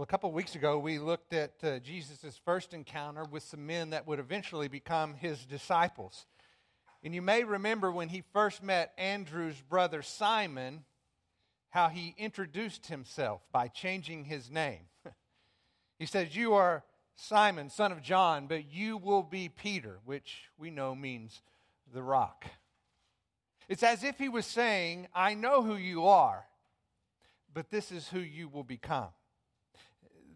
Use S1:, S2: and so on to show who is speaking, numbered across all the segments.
S1: Well, a couple of weeks ago, we looked at uh, Jesus' first encounter with some men that would eventually become his disciples. And you may remember when he first met Andrew's brother Simon, how he introduced himself by changing his name. he says, You are Simon, son of John, but you will be Peter, which we know means the rock. It's as if he was saying, I know who you are, but this is who you will become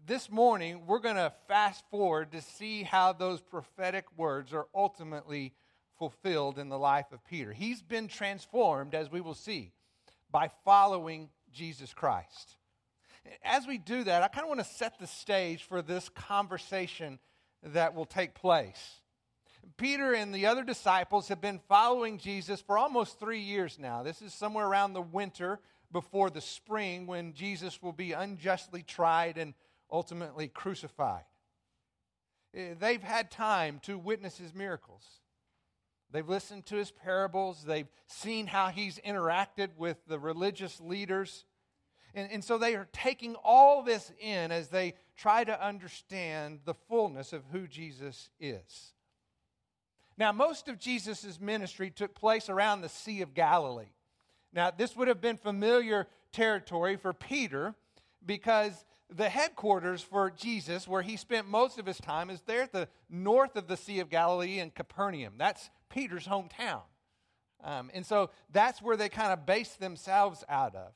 S1: this morning, we're going to fast forward to see how those prophetic words are ultimately fulfilled in the life of Peter. He's been transformed, as we will see, by following Jesus Christ. As we do that, I kind of want to set the stage for this conversation that will take place. Peter and the other disciples have been following Jesus for almost three years now. This is somewhere around the winter before the spring when Jesus will be unjustly tried and ultimately crucified. Eh, they've had time to witness his miracles. They've listened to his parables. They've seen how he's interacted with the religious leaders. And, and so they are taking all this in as they try to understand the fullness of who Jesus is. Now, most of Jesus' ministry took place around the Sea of Galilee. Now, this would have been familiar territory for Peter because the headquarters for Jesus, where he spent most of his time, is there at the north of the Sea of Galilee in Capernaum. That's Peter's hometown. Um, and so that's where they kind of base themselves out of.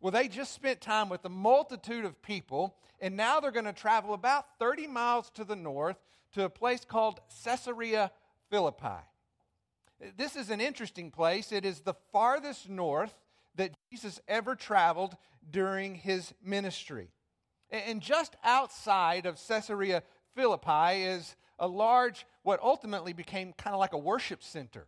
S1: Well, they just spent time with a multitude of people, and now they're going to travel about 30 miles to the north to a place called Caesarea Philippi. This is an interesting place. It is the farthest north that Jesus ever traveled during his ministry. And just outside of Caesarea Philippi is a large, what ultimately became kind of like a worship center.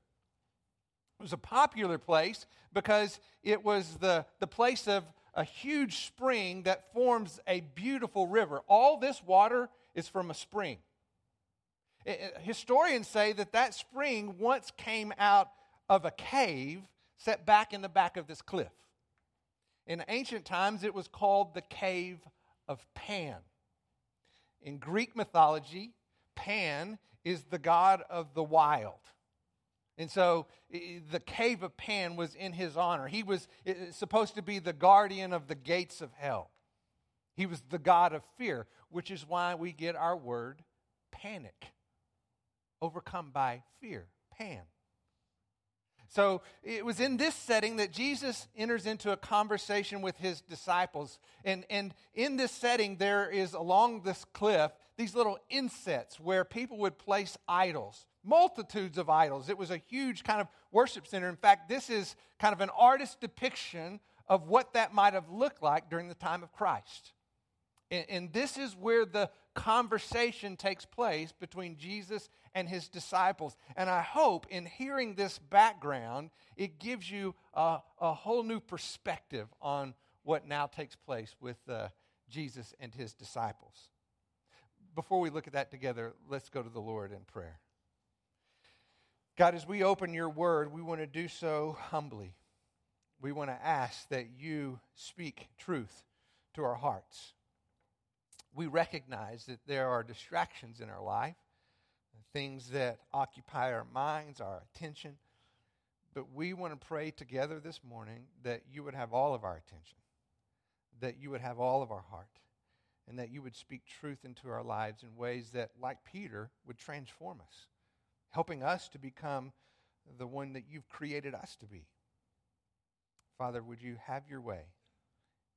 S1: It was a popular place because it was the, the place of a huge spring that forms a beautiful river. All this water is from a spring. Historians say that that spring once came out of a cave set back in the back of this cliff. In ancient times, it was called the Cave of Pan. In Greek mythology, Pan is the god of the wild. And so the cave of Pan was in his honor. He was supposed to be the guardian of the gates of hell. He was the god of fear, which is why we get our word panic. Overcome by fear, Pan. So it was in this setting that Jesus enters into a conversation with his disciples. And, and in this setting, there is along this cliff these little insets where people would place idols, multitudes of idols. It was a huge kind of worship center. In fact, this is kind of an artist depiction of what that might have looked like during the time of Christ. And, and this is where the conversation takes place between Jesus and his disciples. And I hope in hearing this background, it gives you a, a whole new perspective on what now takes place with uh, Jesus and his disciples. Before we look at that together, let's go to the Lord in prayer. God, as we open your word, we want to do so humbly. We want to ask that you speak truth to our hearts we recognize that there are distractions in our life, things that occupy our minds, our attention. But we want to pray together this morning that you would have all of our attention, that you would have all of our heart, and that you would speak truth into our lives in ways that, like Peter, would transform us, helping us to become the one that you've created us to be. Father, would you have your way?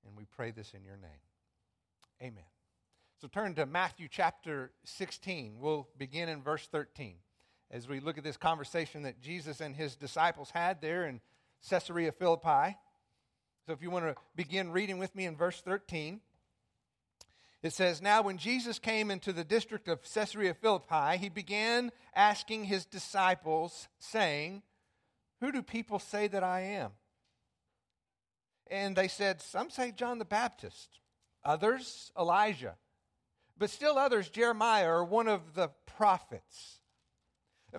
S1: And we pray this in your name. Amen. So turn to Matthew chapter 16. We'll begin in verse 13 as we look at this conversation that Jesus and his disciples had there in Caesarea Philippi. So if you want to begin reading with me in verse 13, it says, Now when Jesus came into the district of Caesarea Philippi, he began asking his disciples, saying, Who do people say that I am? And they said, Some say John the Baptist, others Elijah but still others, Jeremiah or one of the prophets.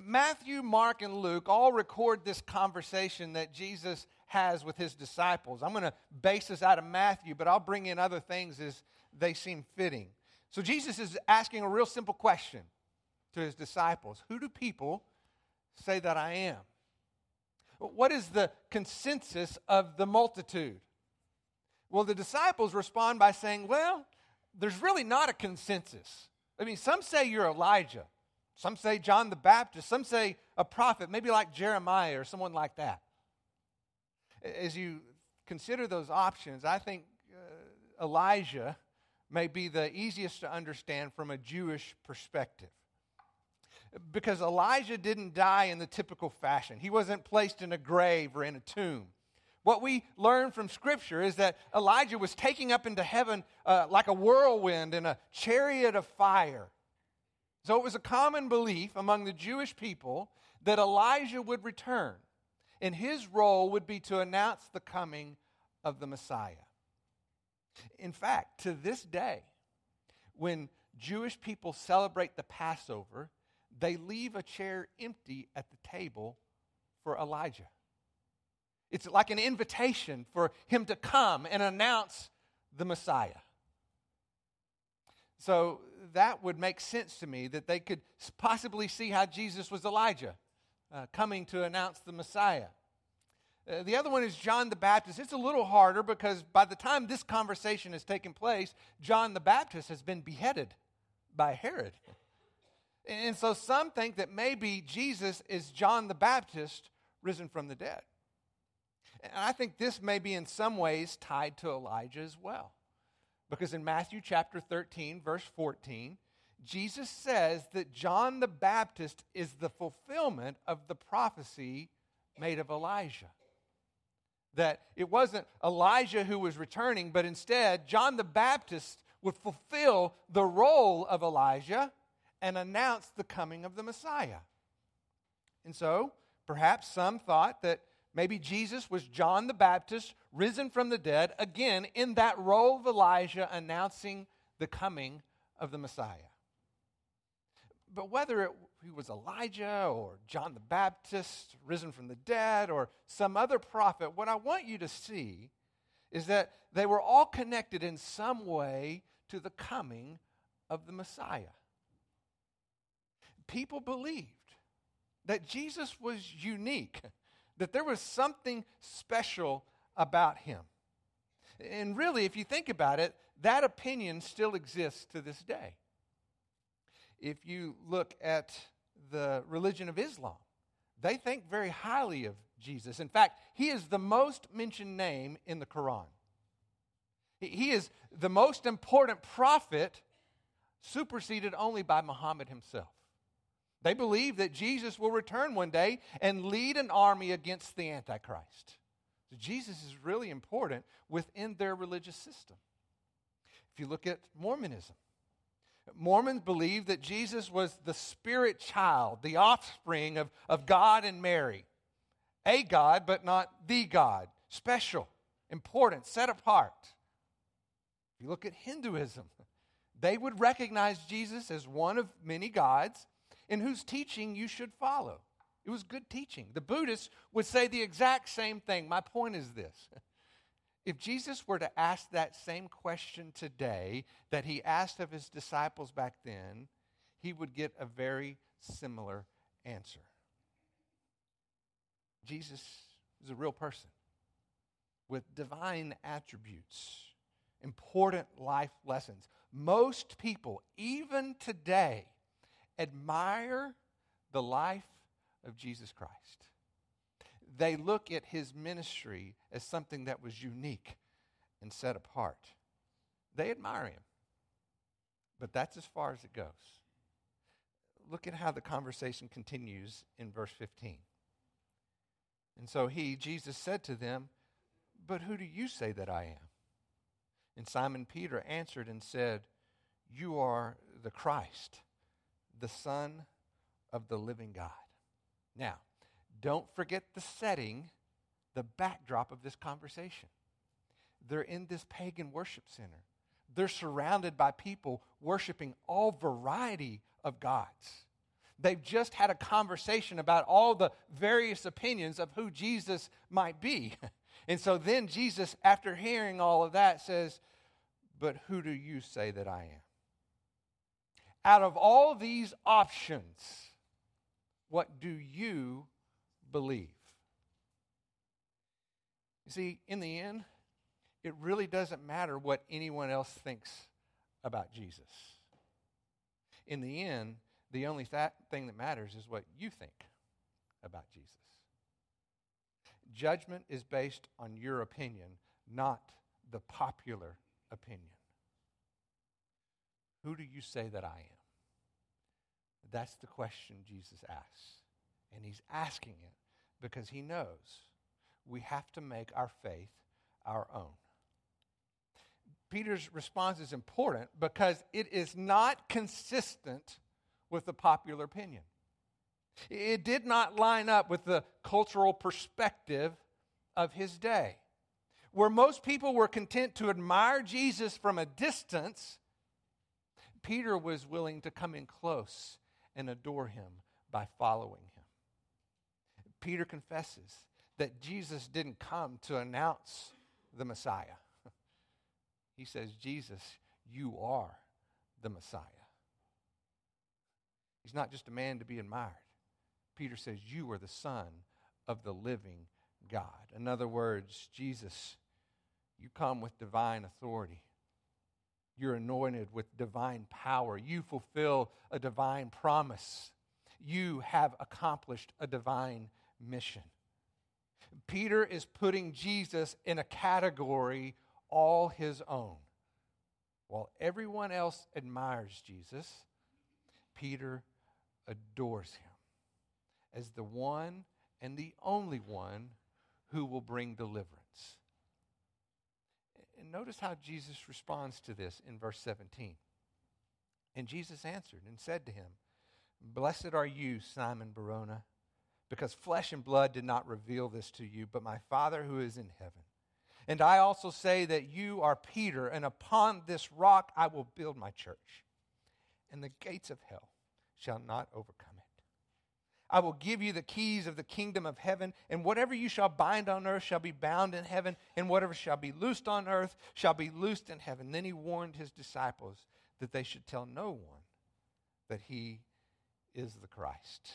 S1: Matthew, Mark, and Luke all record this conversation that Jesus has with his disciples. I'm going to base this out of Matthew, but I'll bring in other things as they seem fitting. So Jesus is asking a real simple question to his disciples Who do people say that I am? What is the consensus of the multitude? Well, the disciples respond by saying, Well, there's really not a consensus. I mean, some say you're Elijah, some say John the Baptist, some say a prophet, maybe like Jeremiah or someone like that. As you consider those options, I think uh, Elijah may be the easiest to understand from a Jewish perspective. Because Elijah didn't die in the typical fashion, he wasn't placed in a grave or in a tomb. What we learn from Scripture is that Elijah was taking up into heaven uh, like a whirlwind in a chariot of fire. So it was a common belief among the Jewish people that Elijah would return, and his role would be to announce the coming of the Messiah. In fact, to this day, when Jewish people celebrate the Passover, they leave a chair empty at the table for Elijah. It's like an invitation for him to come and announce the Messiah. So that would make sense to me that they could possibly see how Jesus was Elijah uh, coming to announce the Messiah. Uh, the other one is John the Baptist. It's a little harder because by the time this conversation has taken place, John the Baptist has been beheaded by Herod. And so some think that maybe Jesus is John the Baptist risen from the dead. And I think this may be in some ways tied to Elijah as well. Because in Matthew chapter 13, verse 14, Jesus says that John the Baptist is the fulfillment of the prophecy made of Elijah. That it wasn't Elijah who was returning, but instead, John the Baptist would fulfill the role of Elijah and announce the coming of the Messiah. And so, perhaps some thought that Maybe Jesus was John the Baptist, risen from the dead, again in that role of Elijah announcing the coming of the Messiah. But whether it, he was Elijah or John the Baptist, risen from the dead, or some other prophet, what I want you to see is that they were all connected in some way to the coming of the Messiah. People believed that Jesus was unique that there was something special about him. And really, if you think about it, that opinion still exists to this day. If you look at the religion of Islam, they think very highly of Jesus. In fact, he is the most mentioned name in the Quran. He is the most important prophet, superseded only by Muhammad himself. They believe that Jesus will return one day and lead an army against the Antichrist. So Jesus is really important within their religious system. If you look at Mormonism, Mormons believe that Jesus was the spirit child, the offspring of, of God and Mary. A God, but not the God. Special, important, set apart. If you look at Hinduism, they would recognize Jesus as one of many gods in whose teaching you should follow. It was good teaching. The Buddhists would say the exact same thing. My point is this if Jesus were to ask that same question today that he asked of his disciples back then, he would get a very similar answer. Jesus is a real person with divine attributes, important life lessons. Most people, even today, admire the life of Jesus Christ. They look at his ministry as something that was unique and set apart. They admire him. But that's as far as it goes. Look at how the conversation continues in verse 15. And so he, Jesus, said to them, But who do you say that I am? And Simon Peter answered and said, You are the Christ the Son of the living God. Now, don't forget the setting, the backdrop of this conversation. They're in this pagan worship center. They're surrounded by people worshiping all variety of gods. They've just had a conversation about all the various opinions of who Jesus might be. And so then Jesus, after hearing all of that, says, But who do you say that I am? Out of all these options, what do you believe? You see, in the end, it really doesn't matter what anyone else thinks about Jesus. In the end, the only th- thing that matters is what you think about Jesus. Judgment is based on your opinion, not the popular opinion. Who do you say that I am? That's the question Jesus asks. And he's asking it because he knows we have to make our faith our own. Peter's response is important because it is not consistent with the popular opinion. It did not line up with the cultural perspective of his day. Where most people were content to admire Jesus from a distance, Peter was willing to come in close and adore him by following him. Peter confesses that Jesus didn't come to announce the Messiah. He says, Jesus, you are the Messiah. He's not just a man to be admired. Peter says, You are the Son of the living God. In other words, Jesus, you come with divine authority. You're anointed with divine power. You fulfill a divine promise. You have accomplished a divine mission. Peter is putting Jesus in a category all his own. While everyone else admires Jesus, Peter adores him as the one and the only one who will bring deliverance. And notice how Jesus responds to this in verse 17. And Jesus answered and said to him, Blessed are you, Simon Barjona, because flesh and blood did not reveal this to you, but my Father who is in heaven. And I also say that you are Peter, and upon this rock I will build my church, and the gates of hell shall not overcome. I will give you the keys of the kingdom of heaven, and whatever you shall bind on earth shall be bound in heaven, and whatever shall be loosed on earth shall be loosed in heaven. Then he warned his disciples that they should tell no one that he is the Christ.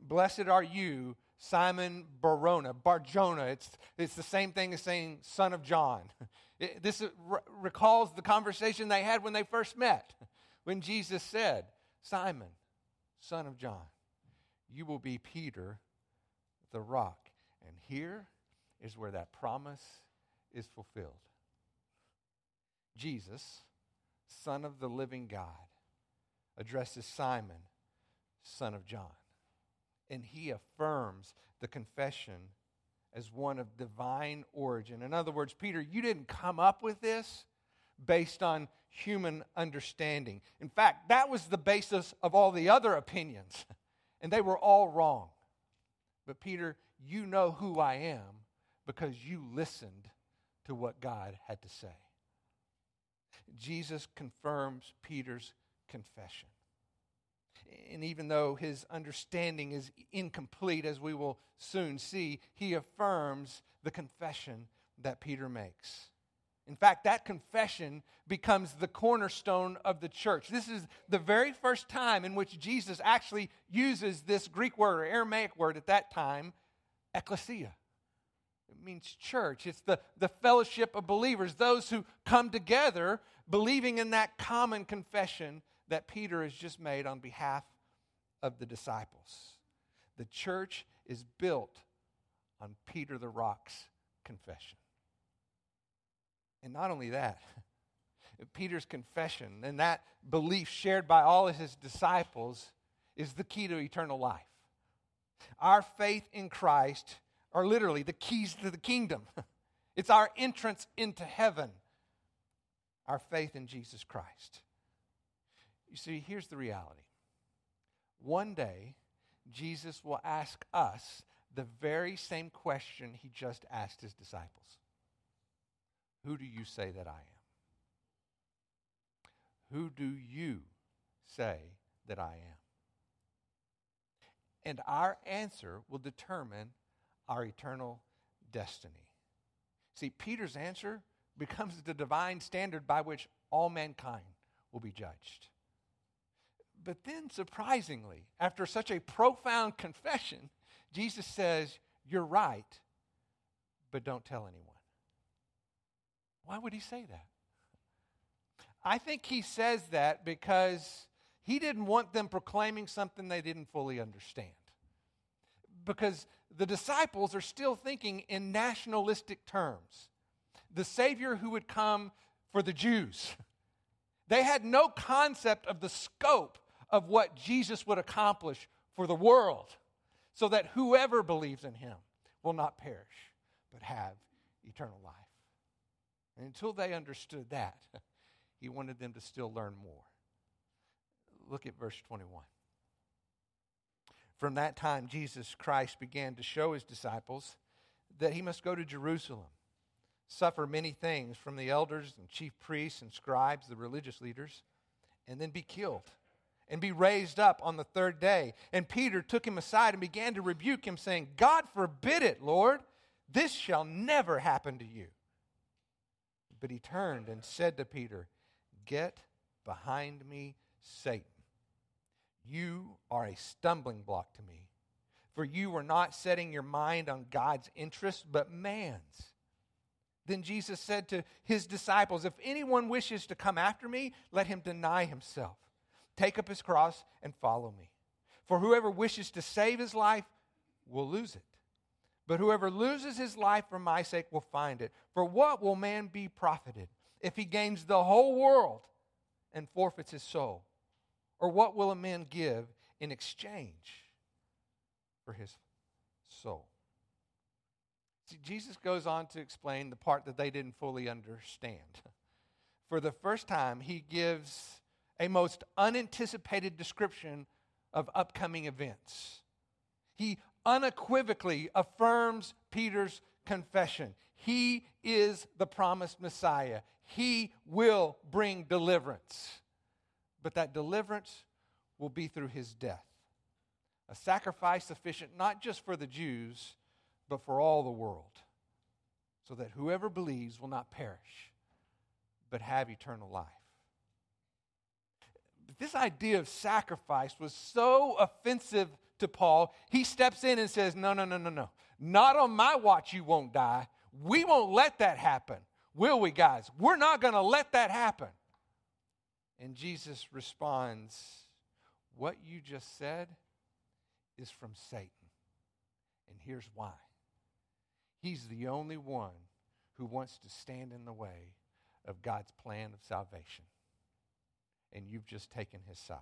S1: Blessed are you, Simon Barona, Barjona. It's, it's the same thing as saying son of John. It, this re- recalls the conversation they had when they first met, when Jesus said, Simon, son of John you will be Peter, the rock. And here is where that promise is fulfilled. Jesus, Son of the living God, addresses Simon, son of John. And he affirms the confession as one of divine origin. In other words, Peter, you didn't come up with this based on human understanding. In fact, that was the basis of all the other opinions. And they were all wrong. But Peter, you know who I am because you listened to what God had to say. Jesus confirms Peter's confession. And even though his understanding is incomplete, as we will soon see, he affirms the confession that Peter makes. In fact, that confession becomes the cornerstone of the church. This is the very first time in which Jesus actually uses this Greek word or Aramaic word at that time, ecclesia. It means church. It's the, the fellowship of believers, those who come together believing in that common confession that Peter has just made on behalf of the disciples. The church is built on Peter the Rock's confession. And not only that, Peter's confession and that belief shared by all of his disciples is the key to eternal life. Our faith in Christ are literally the keys to the kingdom. It's our entrance into heaven. Our faith in Jesus Christ. You see, here's the reality. One day, Jesus will ask us the very same question he just asked his disciples. Who do you say that I am? Who do you say that I am? And our answer will determine our eternal destiny. See, Peter's answer becomes the divine standard by which all mankind will be judged. But then, surprisingly, after such a profound confession, Jesus says, You're right, but don't tell anyone. Why would he say that? I think he says that because he didn't want them proclaiming something they didn't fully understand. Because the disciples are still thinking in nationalistic terms. The Savior who would come for the Jews. They had no concept of the scope of what Jesus would accomplish for the world, so that whoever believes in him will not perish, but have eternal life. And until they understood that, he wanted them to still learn more. Look at verse 21. From that time, Jesus Christ began to show his disciples that he must go to Jerusalem, suffer many things from the elders and chief priests and scribes, the religious leaders, and then be killed and be raised up on the third day. And Peter took him aside and began to rebuke him, saying, God forbid it, Lord. This shall never happen to you. But he turned and said to Peter, Get behind me, Satan. You are a stumbling block to me, for you are not setting your mind on God's interest, but man's. Then Jesus said to his disciples, If anyone wishes to come after me, let him deny himself, take up his cross, and follow me. For whoever wishes to save his life will lose it. But whoever loses his life for my sake will find it. For what will man be profited if he gains the whole world and forfeits his soul? Or what will a man give in exchange for his soul? See, Jesus goes on to explain the part that they didn't fully understand. For the first time, he gives a most unanticipated description of upcoming events. He unequivocally affirms Peter's confession. He is the promised Messiah. He will bring deliverance but that deliverance will be through his death. A sacrifice sufficient not just for the Jews, but for all the world, so that whoever believes will not perish, but have eternal life. But this idea of sacrifice was so offensive to Paul, he steps in and says, No, no, no, no, no. Not on my watch, you won't die. We won't let that happen. Will we, guys? We're not going to let that happen. And Jesus responds, What you just said is from Satan. And here's why He's the only one who wants to stand in the way of God's plan of salvation. And you've just taken his side.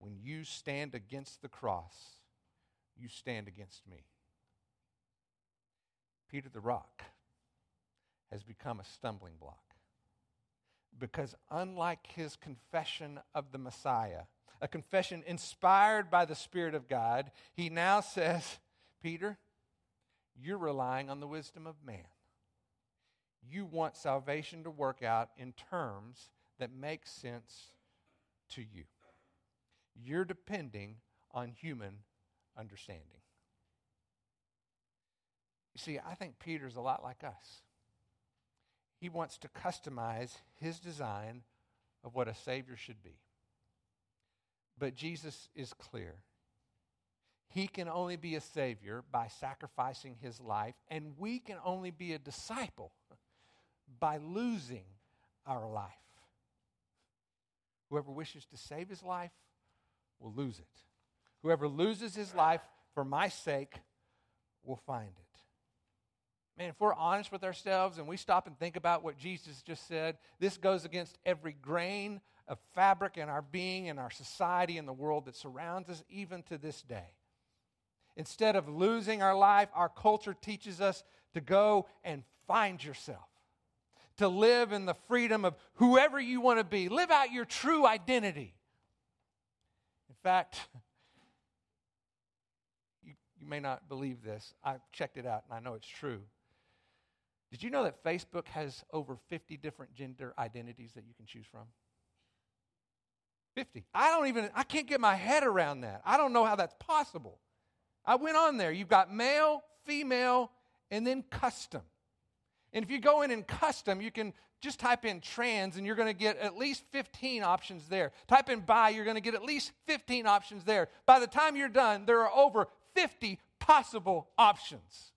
S1: When you stand against the cross, you stand against me. Peter the Rock has become a stumbling block because unlike his confession of the Messiah, a confession inspired by the Spirit of God, he now says, Peter, you're relying on the wisdom of man. You want salvation to work out in terms that make sense to you. You're depending on human understanding. You see, I think Peter's a lot like us he wants to customize his design of what a Savior should be. But Jesus is clear. He can only be a Savior by sacrificing his life, and we can only be a disciple by losing our life. Whoever wishes to save his life will lose it. Whoever loses his life for my sake will find it. Man, if we're honest with ourselves and we stop and think about what Jesus just said, this goes against every grain of fabric in our being, in our society, in the world that surrounds us, even to this day. Instead of losing our life, our culture teaches us to go and find yourself, to live in the freedom of whoever you want to be. Live out your true identity. Fact, you, you may not believe this. I've checked it out and I know it's true. Did you know that Facebook has over 50 different gender identities that you can choose from? 50. I don't even, I can't get my head around that. I don't know how that's possible. I went on there. You've got male, female, and then custom. And if you go in in custom, you can just type in trans and you're going to get at least 15 options there. Type in bi, you're going to get at least 15 options there. By the time you're done, there are over 50 possible options.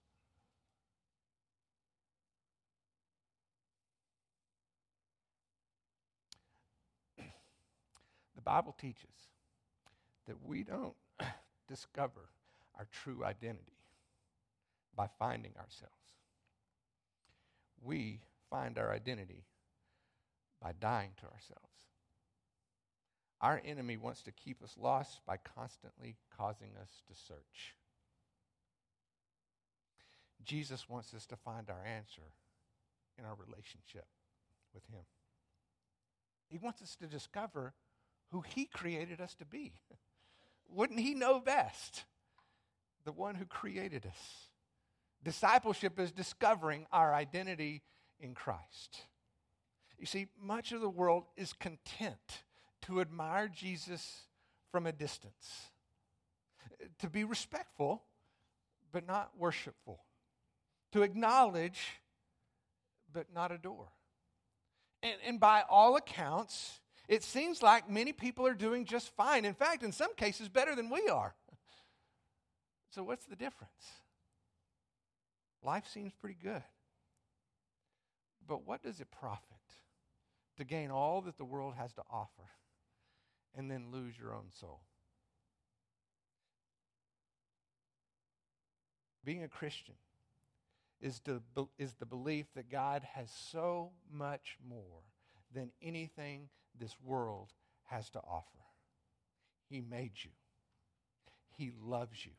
S1: The Bible teaches that we don't discover our true identity by finding ourselves. We find our identity by dying to ourselves. Our enemy wants to keep us lost by constantly causing us to search. Jesus wants us to find our answer in our relationship with Him. He wants us to discover who He created us to be. Wouldn't He know best? The one who created us. Discipleship is discovering our identity in Christ. You see, much of the world is content to admire Jesus from a distance, to be respectful, but not worshipful, to acknowledge, but not adore. And, and by all accounts, it seems like many people are doing just fine. In fact, in some cases, better than we are. So, what's the difference? Life seems pretty good. But what does it profit to gain all that the world has to offer and then lose your own soul? Being a Christian is the, is the belief that God has so much more than anything this world has to offer. He made you, He loves you,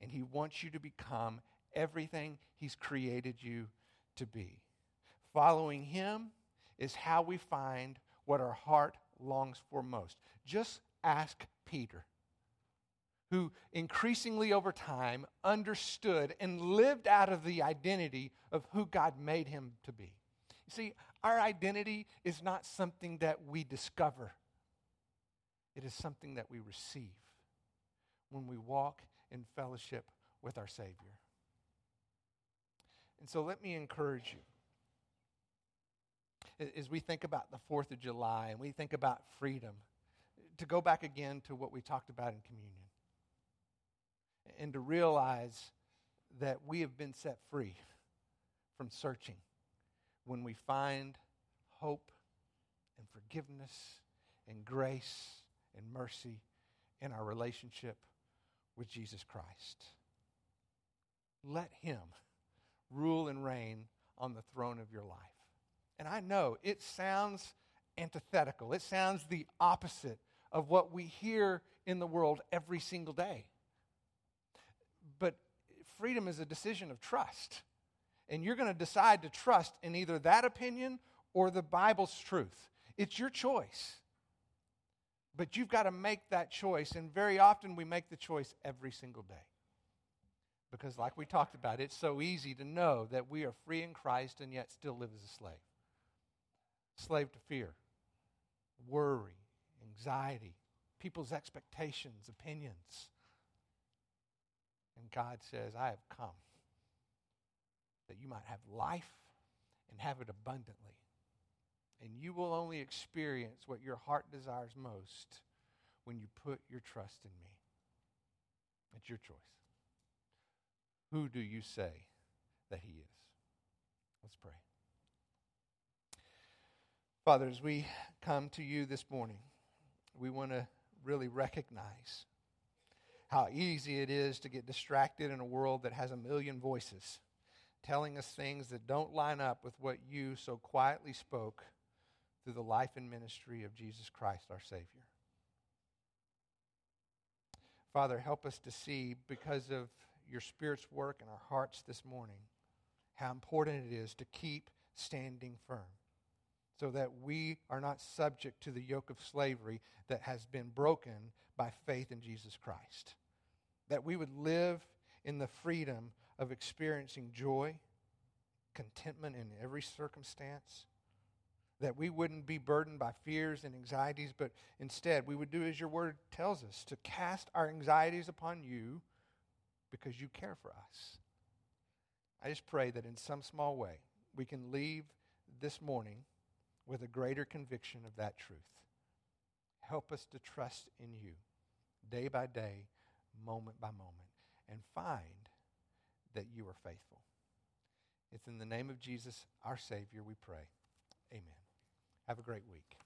S1: and He wants you to become everything He's created you to be. Following Him is how we find what our heart longs for most. Just ask Peter, who increasingly over time understood and lived out of the identity of who God made him to be. You see, our identity is not something that we discover, it is something that we receive when we walk in fellowship with our Savior. And so let me encourage you as we think about the 4th of July and we think about freedom, to go back again to what we talked about in communion and to realize that we have been set free from searching when we find hope and forgiveness and grace and mercy in our relationship with Jesus Christ. Let Him rule and reign on the throne of your life. And I know it sounds antithetical, it sounds the opposite of what we hear in the world every single day. But freedom is a decision of trust. And you're going to decide to trust in either that opinion or the Bible's truth. It's your choice. But you've got to make that choice. And very often we make the choice every single day. Because, like we talked about, it's so easy to know that we are free in Christ and yet still live as a slave slave to fear, worry, anxiety, people's expectations, opinions. And God says, I have come that you might have life and have it abundantly. And you will only experience what your heart desires most when you put your trust in me. It's your choice. Who do you say that he is? Let's pray. Father, as we come to you this morning, we want to really recognize how easy it is to get distracted in a world that has a million voices telling us things that don't line up with what you so quietly spoke through the life and ministry of Jesus Christ, our Savior. Father, help us to see, because of your Spirit's work in our hearts this morning, how important it is to keep standing firm so that we are not subject to the yoke of slavery that has been broken by faith in Jesus Christ. That we would live in the freedom of experiencing joy, contentment in every circumstance. That we wouldn't be burdened by fears and anxieties, but instead we would do as your word tells us to cast our anxieties upon you because you care for us. I just pray that in some small way we can leave this morning with a greater conviction of that truth. Help us to trust in you day by day, moment by moment, and find that you are faithful. It's in the name of Jesus, our Savior, we pray. Amen. Have a great week.